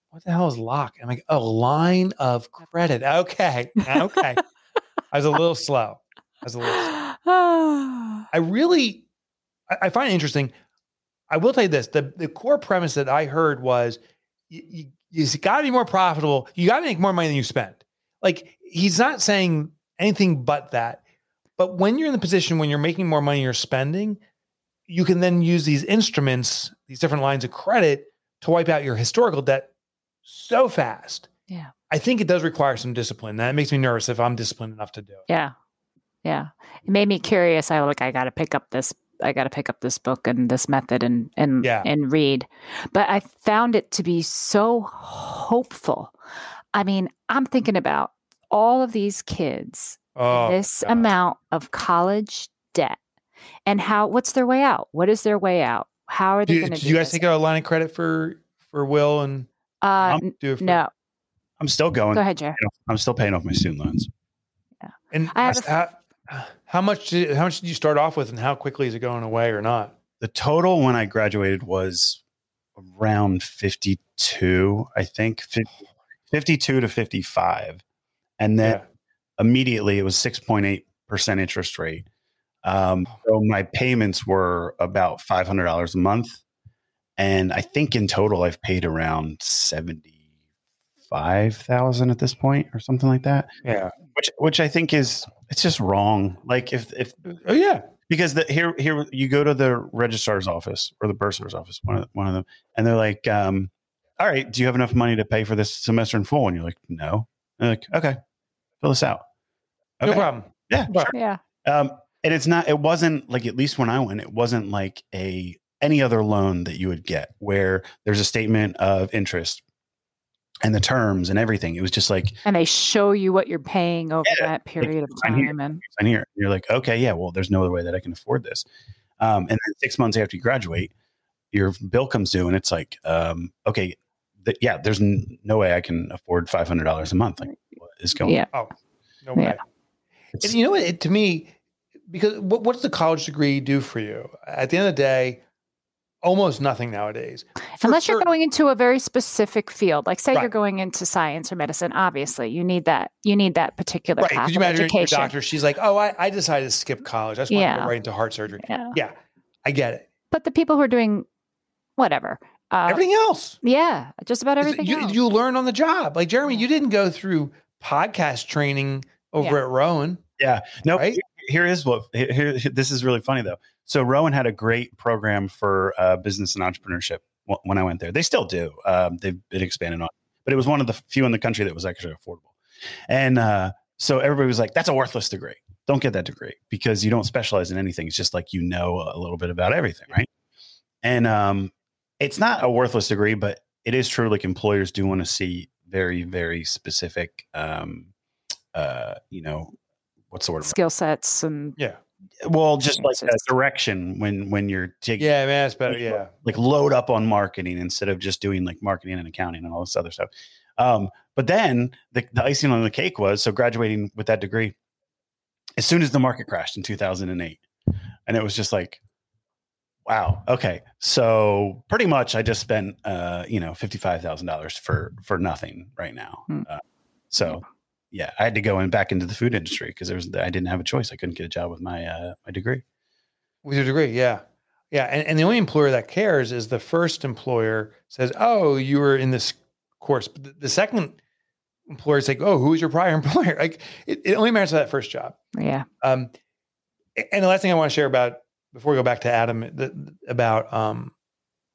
what the hell is lock? I'm like, oh, line of credit. Okay. Okay. I was a little slow. I was a little slow. I really, I, I find it interesting. I will tell you this: the the core premise that I heard was you, you, you got to be more profitable. You got to make more money than you spend. Like he's not saying anything but that. But when you're in the position when you're making more money, you're spending, you can then use these instruments, these different lines of credit, to wipe out your historical debt so fast. Yeah. I think it does require some discipline. That makes me nervous if I'm disciplined enough to do it. Yeah. Yeah. It made me curious. I like I gotta pick up this I gotta pick up this book and this method and and Yeah. and read. But I found it to be so hopeful. I mean, I'm thinking about all of these kids, Oh, this God. amount of college debt and how what's their way out? What is their way out? How are they gonna did do you guys this? take out a line of credit for for Will and uh, n- do it? For, no. I'm still going. Go ahead, Jer. I'm still paying off my student loans. Yeah, and I have a how, how much did how much did you start off with, and how quickly is it going away or not? The total when I graduated was around 52, I think, 50 52 to 55. And then Yeah. immediately it was 6.8% interest rate. Um, so my payments were about $500 a month. And I think in total I've paid around 75,000 at this point or something like that, Yeah. which, which I think is, it's just wrong. Like if, if, Oh yeah. because the, here here you go to the registrar's office or the bursar's office one of, one of them and they're like um, all right do you have enough money to pay for this semester in full and you're like no and they're like okay fill this out No problem. yeah Right. sure. Yeah. um, and it's not it wasn't like at least when i went it wasn't like a any other loan that you would get where there's a statement of interest and the terms and everything it was just like And they show you what you're paying over Yeah, that period of sign here. time. And sign here. You're like, okay, yeah, well, there's no other way that I can afford this. Um, and then six months after you graduate, your bill comes due, and it's like, um, okay, th- yeah, there's n- no way I can afford five hundred dollars a month. Like, what is going? yeah. No way. Yeah. And you know what? It, to me, because what, what does the college degree do for you? At the end of the day, almost nothing nowadays. For Unless you're certain- going into a very specific field, like say you're going into science or medicine, obviously you need that. You need that particular right. path Could you of imagine your education. doctor? She's like, "Oh, I, I decided to skip college. I just want to go right into heart surgery." Yeah. Yeah, I get it. But the people who are doing whatever, uh, everything else, yeah, just about everything. you, else. you learn on the job. Like Jeremy, you didn't go through podcast training over Yeah. at Rowan, Yeah. No. right? Here is what. Here, here- this is really funny though. So Rowan had a great program for uh, business and entrepreneurship wh- when I went there. They still do. Um, they've been expanding on, but it was one of the few in the country that was actually affordable. And uh, so everybody was like, "That's a worthless degree. Don't get that degree because you don't specialize in anything. It's just like you know a little bit about everything, right?" And um, it's not a worthless degree, but it is true. Like employers do want to see very, very specific, um, uh, you know, what's the word? skill sets and Yeah, well just like It's a just- direction when when you're taking yeah, man, that's better. Yeah, like load up on marketing instead of just doing like marketing and accounting and all this other stuff um but then the, the icing on the cake was so graduating with that degree as soon as the market crashed in 2008 and it was just like wow okay so pretty much i just spent uh you know $55000 for for nothing right now Hmm. uh, so yeah i had to go in back into the food industry because there was i didn't have a choice i couldn't get a job with my uh my degree with your degree. Yeah, yeah, and, and the only employer that cares is the first employer says, "Oh, you were in this course." But the, the second employer is like, "Oh, who was your prior employer?" Like it, it only matters to that first job. yeah, Um, and the last thing I want to share about before we go back to Adam the, about um,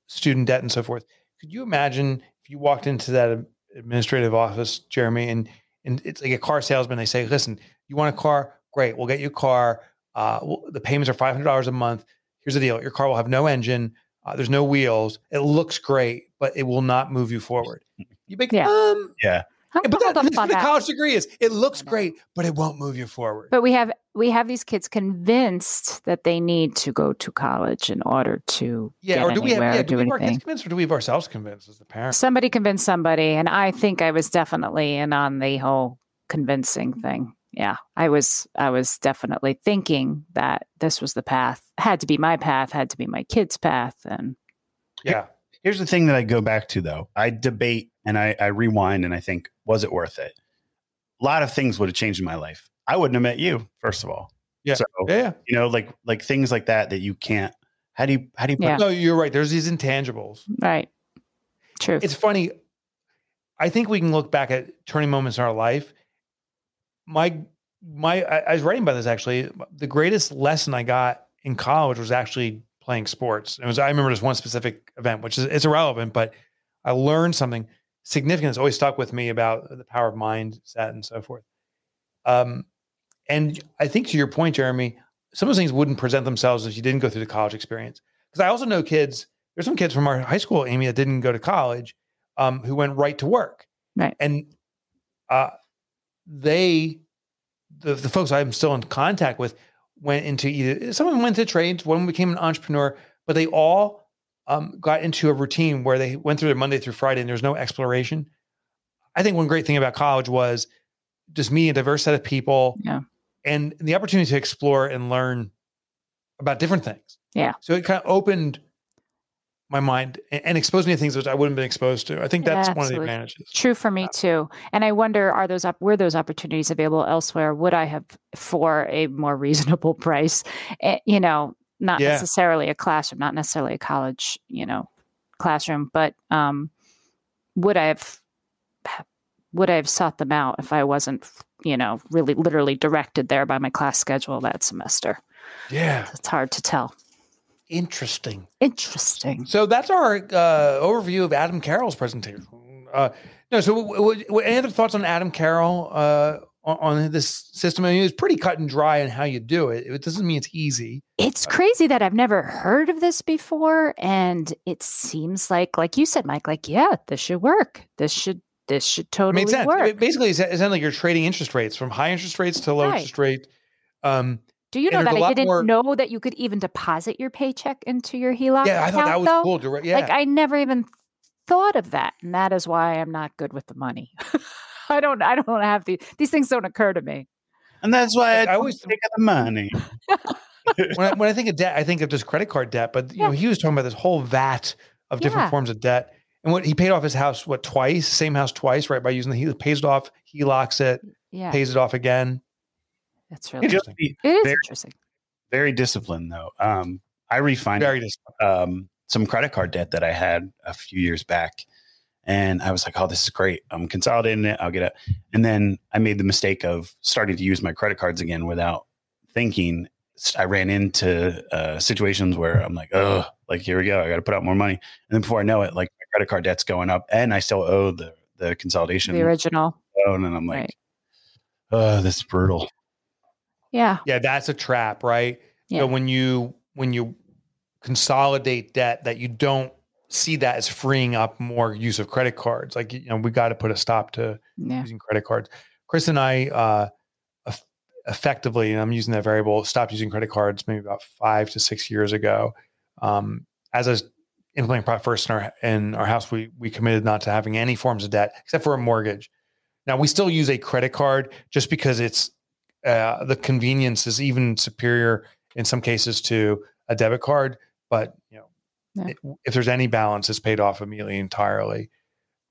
student debt and so forth. Could you imagine if you walked into that administrative office, Jeremy, and and it's like a car salesman? They say, "Listen, you want a car? Great, we'll get you a car. Uh, well, the payments are five hundred dollars a month. Here's the deal: your car will have no engine. Uh, there's no wheels. It looks great, but it will not move you forward. You make Yeah. um, Yeah. I'm but that, off that's on what the college degree is. It looks great, but it won't move you forward. But we have we have these kids convinced that they need to go to college in order to yeah, get or do we have yeah, or do do we have our kids convinced, or do we have ourselves convinced as the parents? Somebody convinced somebody, and I think I was definitely in on the whole convincing thing. Yeah, I was. I was definitely thinking that this was the path. Had to be my path. Had to be my kid's path. And Yeah, Here's the thing that I go back to though. I debate and I, I rewind and I think, was it worth it? A lot of things would have changed in my life. I wouldn't have met you, first of all. Yeah. So yeah, yeah. you know, like like things like that that you can't. How do you how do you put Yeah. No, you're right. There's these intangibles. right, True. It's funny. I think we can look back at turning moments in our life. My my I, I was writing about this actually. The greatest lesson I got in college was actually playing sports. It was I remember this one specific event, which is it's irrelevant, but I learned something significant that's always stuck with me about the power of mindset and so forth. Um, and I think to your point, Jeremy, some of those things wouldn't present themselves if you didn't go through the college experience. Because I also know kids. There's some kids from our high school, Amy, that didn't go to college, um, who went right to work. Right. And uh, they, the, the folks I'm still in contact with, went into either someone went to trades, one became an entrepreneur, but they all um, got into a routine where they went through their Monday through Friday and there's no exploration. I think one great thing about college was just meeting a diverse set of people Yeah. and the opportunity to explore and learn about different things. Yeah. So it kind of opened my mind and, exposed me to things which I wouldn't have been exposed to. I think Yeah, that's one of the advantages. True for me too. And I wonder, are those up? Were those opportunities available elsewhere? Would I have for a more reasonable price? Eh, you know, not Yeah. necessarily a classroom, not necessarily a college, you know, classroom, but um, would I have? Would I have sought them out if I wasn't, you know, really literally directed there by my class schedule that semester? Yeah. It's hard to tell. Interesting. Interesting. So that's our uh, overview of Adam Carroll's presentation. Uh, no, so w- w- any other thoughts on Adam Carroll uh, on, on this system? I mean, it's pretty cut and dry in how you do it. It doesn't mean it's easy. It's crazy that I've never heard of this before, and it seems like, like you said, Mike, like yeah, this should work. This should this should totally work. It basically, it's it's like you're trading interest rates from high interest rates to low Right. interest rate. Um, Do you know that I didn't more- know that you could even deposit your paycheck into your HELOC yeah, I thought that was though? cool. Direct, yeah, Like I never even thought of that, and that is why I'm not good with the money. I don't. I don't have the these things don't occur to me. And that's why I, I I always- think of the money. when, I, when I think of debt, I think of just credit card debt. But you know, he was talking about this whole vat of different Yeah. forms of debt. And what he paid off his house, what twice, same house twice, right? By using the he pays it off, he locks it, Yeah, pays it off again. that's really Just Interesting. it is very- interesting. very disciplined though. Um, I refinanced um, some credit card debt that I had a few years back. And I was like, oh, this is great. I'm consolidating it. I'll get it. And then I made the mistake of starting to use my credit cards again without thinking. I ran into uh, situations where I'm like, oh, like, here we go. I got to put out more money. And then before I know it, like my credit card debt's going up and I still owe the, the consolidation The original, loan. And I'm like, right? oh, this is brutal. Yeah, yeah, that's a trap, right? Yeah. So when you when you consolidate debt, that you don't see that as freeing up more use of credit cards. Like you know, we got to put a stop to yeah. using credit cards. Chris and I uh, eff- effectively, and I'm using that variable, stopped using credit cards maybe about five to six years ago. Um, as I was implementing Profit First in our in our house, we we committed not to having any forms of debt except for a mortgage. Now we still use a credit card just because it's uh, the convenience is even superior in some cases to a debit card. But you know, Yeah. if there's any balance, it's paid off immediately entirely.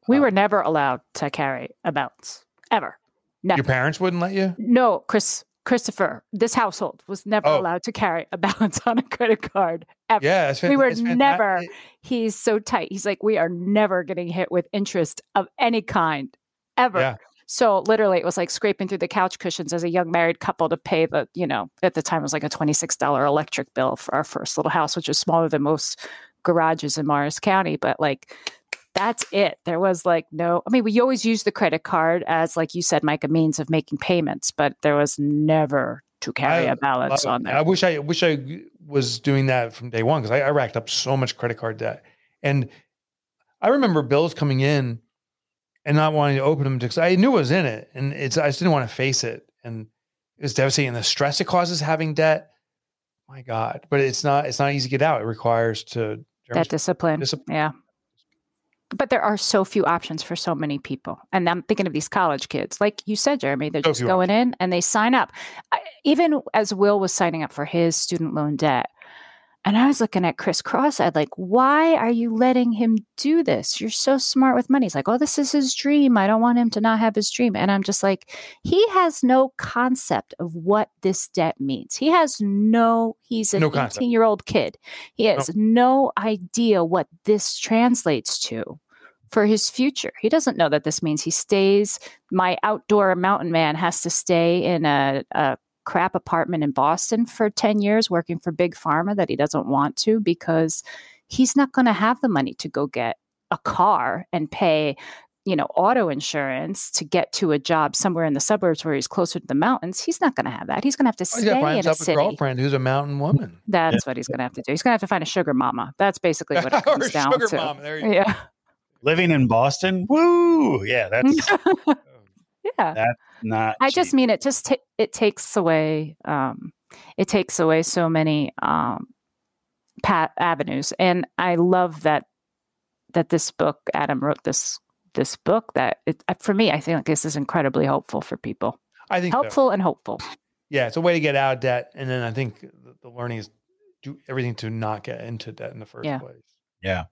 We Uh, were never allowed to carry a balance ever. Never. Your parents wouldn't let you. No, Chris, Christopher, this household was never Oh. allowed to carry a balance on a credit card ever. Yeah, it's We were it's fanta- never- He's so tight. He's like, we are never getting hit with interest of any kind ever. Yeah. So literally, it was like scraping through the couch cushions as a young married couple to pay the, you know, at the time it was like a twenty six dollar electric bill for our first little house, which was smaller than most garages in Morris County, but like that's it. There was like no, I mean, we always use the credit card as, like you said, Mike, a means of making payments, but there was never to carry I a balance love on it. there. I wish I wish I was doing that from day one because I, I racked up so much credit card debt, and I remember bills coming in and not wanting to open them because I knew what was in it, and it's I just didn't want to face it, and it was devastating. The stress it causes having debt, my God! But it's not it's not easy to get out. It requires to that discipline. discipline. Yeah. But there are so few options for so many people. And I'm thinking of these college kids. Like you said, Jeremy, they're So just going in and they sign up. I, even as Will was signing up for his student loan debt, and I was looking at Chris Cross-eyed, like, why are you letting him do this? You're so smart with money. He's like, oh, this is his dream. I don't want him to not have his dream. And I'm just like, he has no concept of what this debt means. He has no, he's an No 18 year old kid. He has no idea what this translates to for his future. He doesn't know that this means he stays, my outdoor mountain man has to stay in a, a crap apartment in Boston for 10 years working for Big Pharma that he doesn't want to because he's not going to have the money to go get a car and pay you know auto insurance to get to a job somewhere in the suburbs where he's closer to the mountains. He's not going to have that. He's going to have to Oh, he's got to stay in a himself a city. girlfriend who's a mountain woman. that's what he's going to have to do. He's going to have to find a sugar mama. That's basically what it comes down sugar to. mom. There you go. yeah Living in Boston, woo! Yeah, that's yeah not. I just mean it just ta- it takes away um it takes away so many um pat avenues and I love that that this book Adam wrote this this book that it uh, for me I think this is incredibly helpful for people. I think so. Helpful and hopeful. Yeah, it's a way to get out of debt, and then I think the, the learning is do everything to not get into debt in the first Yeah. place. Yeah,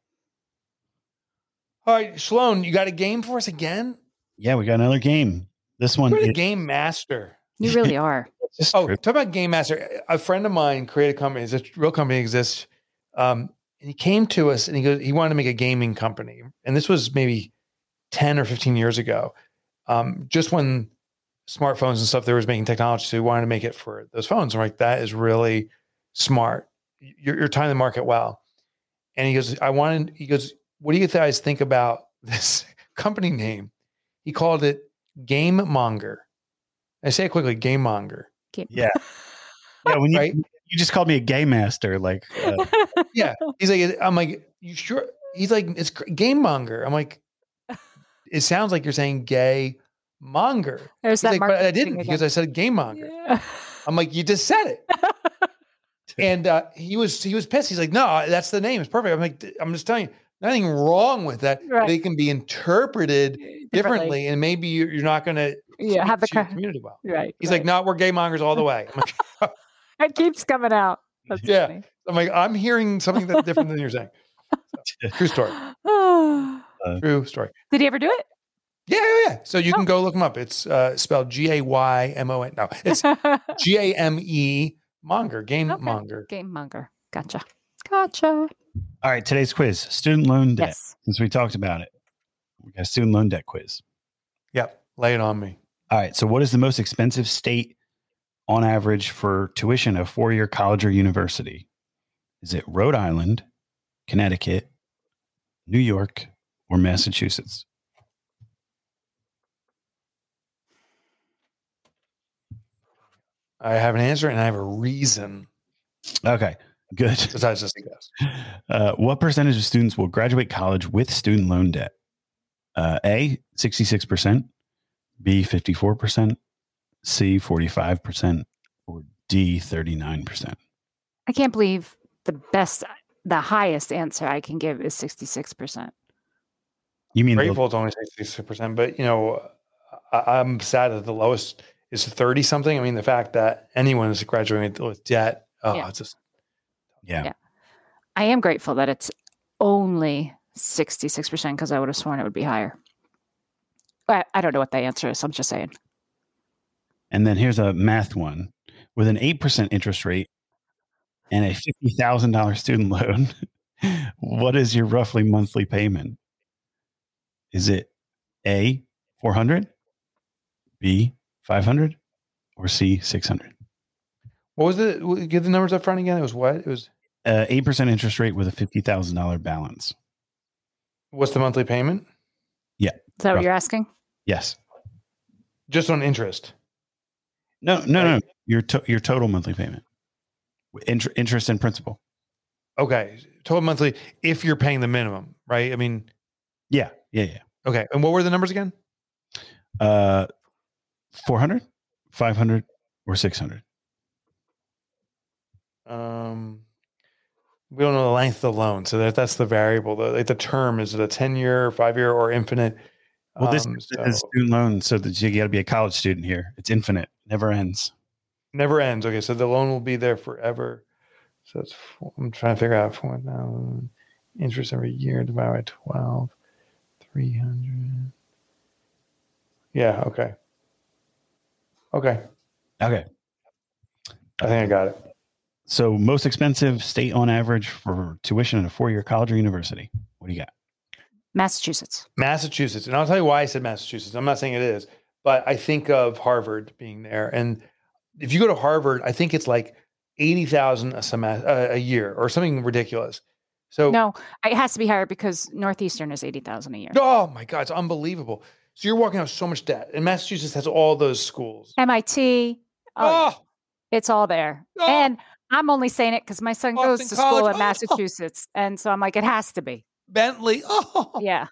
All right, Shalone, you got a game for us again? Yeah. We got another game. This one You're the is game master. You really are. Oh, true. talk about game master. A friend of mine created a company. It's a real company exists. Um, and he came to us and he goes, he wanted to make a gaming company. And this was maybe 10 or 15 years ago. Um, just when smartphones and stuff, there was making technology. So he wanted to make it for those phones. I'm like, that is really smart. You're, you're timing the market well. And he goes, I wanted, he goes, what do you guys think about this company name? He called it Game Monger. I say it quickly, Game Monger. Keep- Yeah. yeah. When you Right? you just called me a game master, like uh, Yeah. He's like, I'm like, you sure? He's like, it's game monger. I'm like, it sounds like you're saying gay monger. There's He's that like, but I didn't again. because I said game monger. Yeah. I'm like, you just said it. and uh, he was he was pissed. He's like, no, that's the name. It's perfect. I'm like, I'm just telling you, nothing wrong with that. Right. They can be interpreted eh, differently, and maybe you're, you're not going to Yeah, have the to community well. right. He's right. like, not we're gay mongers all the way. I'm like, oh. it keeps coming out. That's Yeah. funny. I'm like, I'm hearing something that's different than you're saying. So, true story. Ah. Uh, true story. Did he ever do it? Yeah, yeah, yeah. So you Oh. can go look them up. It's uh, spelled G A Y M O N. No, it's G A M E Monger, Game Okay. Monger. Game monger. Gotcha. Gotcha. all right. Today's quiz: student loan debt. Yes. Since we talked about it, we got a student loan debt quiz. Yep, lay it on me. All right. So, what is the most expensive state on average for tuition of four year college or university? Is it Rhode Island, Connecticut, New York, or Massachusetts? I have an answer and I have a reason Okay. Good. besides just a guess. Uh, what percentage of students will graduate college with student loan debt? Uh, A, 66%, B, 54%, C, 45%, or D, 39%. I can't believe the best, the highest answer I can give is 66%. You mean the- Grateful it's only 66%, but you know, I, I'm sad that the lowest is thirty something. I mean, the fact that anyone is graduating with debt, oh, Yeah. it's just yeah. Yeah. I am grateful that it's only 66% because I would have sworn it would be higher. I, I don't know what the answer is. I'm just saying. And then here's a math one with an 8% interest rate and a $50,000 student loan. what is your roughly monthly payment? Is it A, 400, B, 500, or C, 600? what was it? Give the numbers up front again. It was what? It was uh, eight percent interest rate with a fifty thousand dollar balance. What's the monthly payment? Yeah. Is that what you're asking? Yes. Just on interest. No, no, no. Your to- your total monthly payment, Inter- interest and principal. Okay. Total monthly if you're paying the minimum, right? I mean, Yeah, yeah, yeah. okay. And what were the numbers again? Uh, 400, 500, or 600. Um, we don't know the length of the loan, so that, that's the variable. The, like the term is it a ten year, five year, or infinite? Well, this Um, is so- a student loan, so that you got to be a college student here. It's infinite, never ends. never ends. Okay, so the loan will be there forever. So it's I'm trying to figure out four thousand interest every year divided by twelve, three hundred. Yeah. Okay. Okay. Okay. I think I got it. So most expensive state on average for tuition in a four year college or university. What do you got? Massachusetts. Massachusetts, and I'll tell you why I said Massachusetts. I'm not saying it is, but I think of Harvard being there, and if you go to Harvard, I think it's like eighty thousand a semester uh, a year or something ridiculous. So No, it has to be higher because Northeastern is eighty thousand a year. Oh my God, it's unbelievable. So you're walking out with so much debt. And Massachusetts has all those schools. MIT. Oh, Oh, it's all there. Oh. And I'm only saying it because my son goes Boston to school in Oh. Massachusetts, and so I'm like, it has to be. Bentley. Oh, Yeah,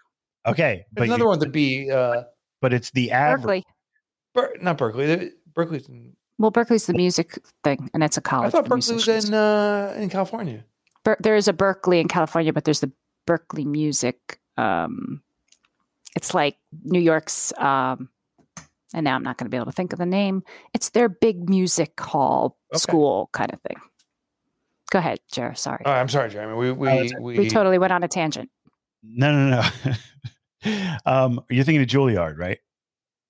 Okay, but There's another you- one to be. Uh, but it's the average. Berklee. Ber- not Berkeley. Berkeley's. In, Well, Berklee's the music thing, and it's a college. I thought for Berkeley was in uh, in California. Ber- there is a Berkeley in California, but there's the Berklee Music. Um, it's like New York's, um, and now I'm not going to be able to think of the name. It's their big music hall Okay. school kind of thing. Go ahead, Jer. Sorry, Oh, I'm sorry, Jeremy. We we, Oh, we, we totally went on a tangent. No, no, no. um, you're thinking of Juilliard, right?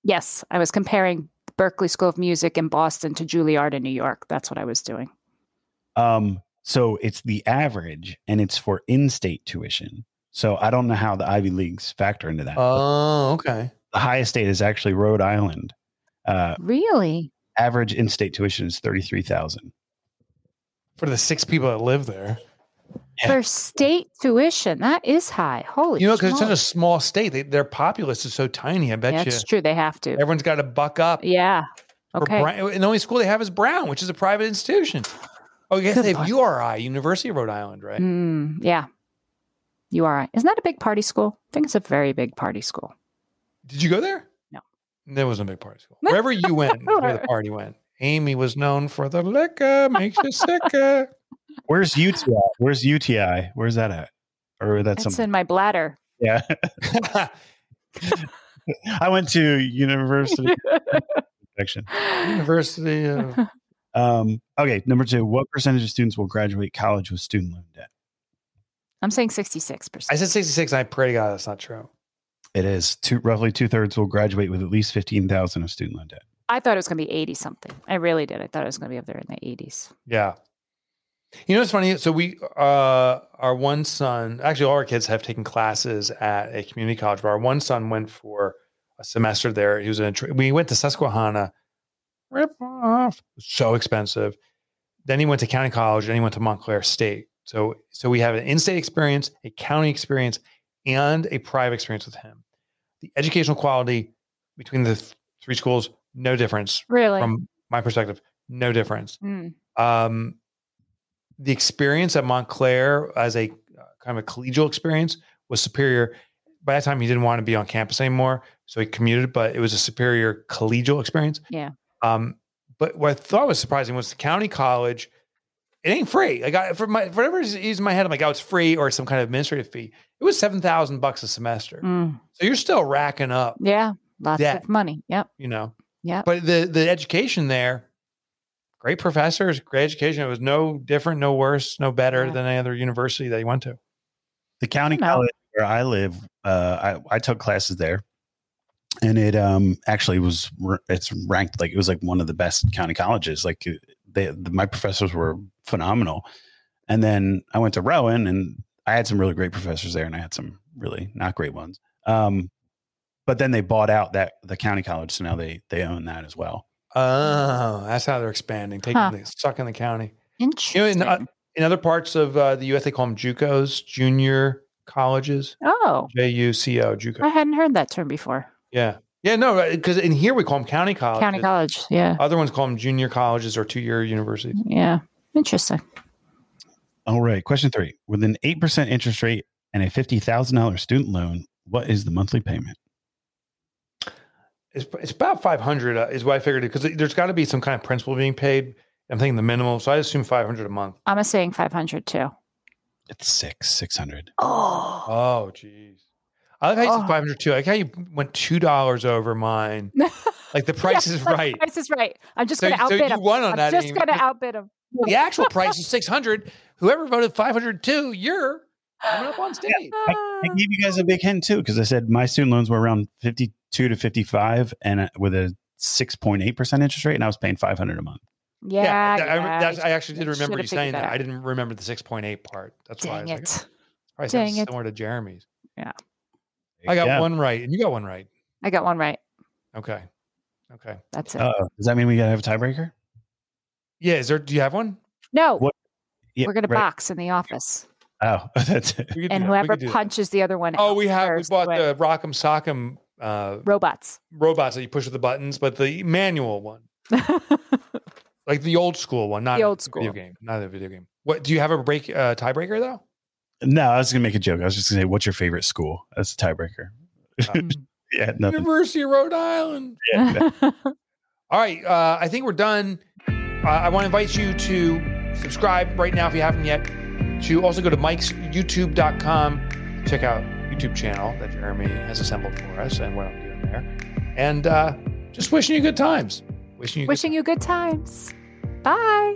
Yes, I was comparing Berklee School of Music in Boston to Juilliard in New York. That's what I was doing. Um, so it's the average, and it's for in-state tuition. So I don't know how the Ivy Leagues factor into that. Oh, okay. The highest state is actually Rhode Island. Uh, Really? average in-state tuition is thirty-three thousand. For the six people that live there, Yeah. For state tuition, that is high. Holy, you know, because it's such a small state, they, their populace is so tiny. I bet Yeah, you it's true. They have to. everyone's got to buck up. Yeah. Okay. Brown- and the only school they have is Brown, which is a private institution. Oh, yes, Good they have point. URI, University of Rhode Island, right? Mm, yeah. You are. Isn't that a big party school? I think it's a very big party school. Did you go there? No. There wasn't a big party school. Wherever you went, where the party went. Amy was known for the liquor, makes you sicker. Where's UTI? Where's UTI? Where's that at? Or that's It's something? in my bladder. yeah. I went to university section. University of Um, okay, number two. What percentage of students will graduate college with student loan debt? I'm saying 66%. I said 66. I pray to God that's not true. It is two, roughly two thirds will graduate with at least fifteen thousand of student loan debt. I thought it was going to be 80 something. I really did. I thought it was going to be up there in the 80s. Yeah. You know what's funny? So we, uh, our one son, actually, all our kids have taken classes at a community college, but our one son went for a semester there. He was in. A, tra- we went to Susquehanna. Rip off. So expensive. Then he went to county college. Then he went to Montclair State. So, so we have an in-state experience, a county experience, and a private experience with him. The educational quality between the th- three schools, no difference Really? from my perspective. No difference Mm. um, the experience at Montclair as a uh, kind of a collegial experience was superior. By that time, he didn't want to be on campus anymore, so he commuted. But it was a superior collegial experience. Yeah. Um, but what I thought was surprising was the county college. It ain't free. Like I, for my for whatever is is in my head, I'm like, oh, it's free or some kind of administrative fee. It was seven thousand bucks a semester. Mm. So you're still racking up, Yeah. Lots Debt. of money. Yep. you know. Yeah. But the the education there, great professors, great education. It was no different, no worse, no better Yeah. than any other university that you went to. The county college where I live, uh, I, I took classes there, and it um actually was it's ranked like it was like one of the best county colleges. Like they, the, my professors were phenomenal, and then I went to Rowan, and I had some really great professors there, and I had some really not great ones. Um, but then they bought out that the county college, so now they they own that as well. Oh, that's how they're expanding, taking Huh. the sucking the county. Interesting. uh, In other parts of uh, the U.S., they call them JUCOs, junior colleges. Oh, J U C O, JUCO. I hadn't heard that term before. Yeah, yeah, no, because in here we call them county colleges. County college. Yeah. Other ones call them junior colleges or two-year universities. Yeah. Interesting. All right. Question three. With an 8% interest rate and a $50,000 student loan, what is the monthly payment? It's, it's about 500 uh, is what I figured it because there's got to be some kind of principal being paid. I'm thinking the minimum, so I assume 500 a month. I'm saying 500 too. It's six, 600. Oh. Oh, jeez. I like how you Oh. said 500 too. I like how you went two dollars over mine. Like the price is right. Price is right. I'm just So, going to outbid so outbid you him. won on I'm that. just going to outbid him. the actual price is 600. Whoever voted 502, you're coming up on stage. I gave you guys a big hint too, because I said my student loans were around 52 to 55 and uh, with a 6.8% interest rate, and I was paying 500 a month. Yeah. that- I, yeah, that's, I actually did I remember you saying that. that I didn't remember the 6.8 part. That's why I Dang was like, it. Probably sounds Dang it. similar to Jeremy's. Yeah. I got Yeah. one right, and you got one right. I got one right. Okay. Okay. That's it. Uh, does that mean we got to have a tiebreaker? Yeah. Is there? Do you have one? no, what- Yeah, we're going to right. box in the office. Oh, that's it. We could do And whoever could that. punches the other one Oh, out we have. We first bought wins. the Rock'em Sock'em uh, robots. robots that you push with the buttons, but the manual one, like the old school one, not The old a video game, not a video game. What do you have a break uh, tiebreaker though? No, I was going to make a joke. I was just going to say, what's your favorite school? That's the tiebreaker. Um, Yeah, nothing. University of Rhode Island. Yeah, All right, uh, I think we're done. Uh, I want to invite you to subscribe right now if you haven't yet. To also go to Mike's YouTube.com, check out YouTube channel that Jeremy has assembled for us and what I'm doing there, and uh, just wishing you good times. Wishing you. good Wishing you good times. Bye.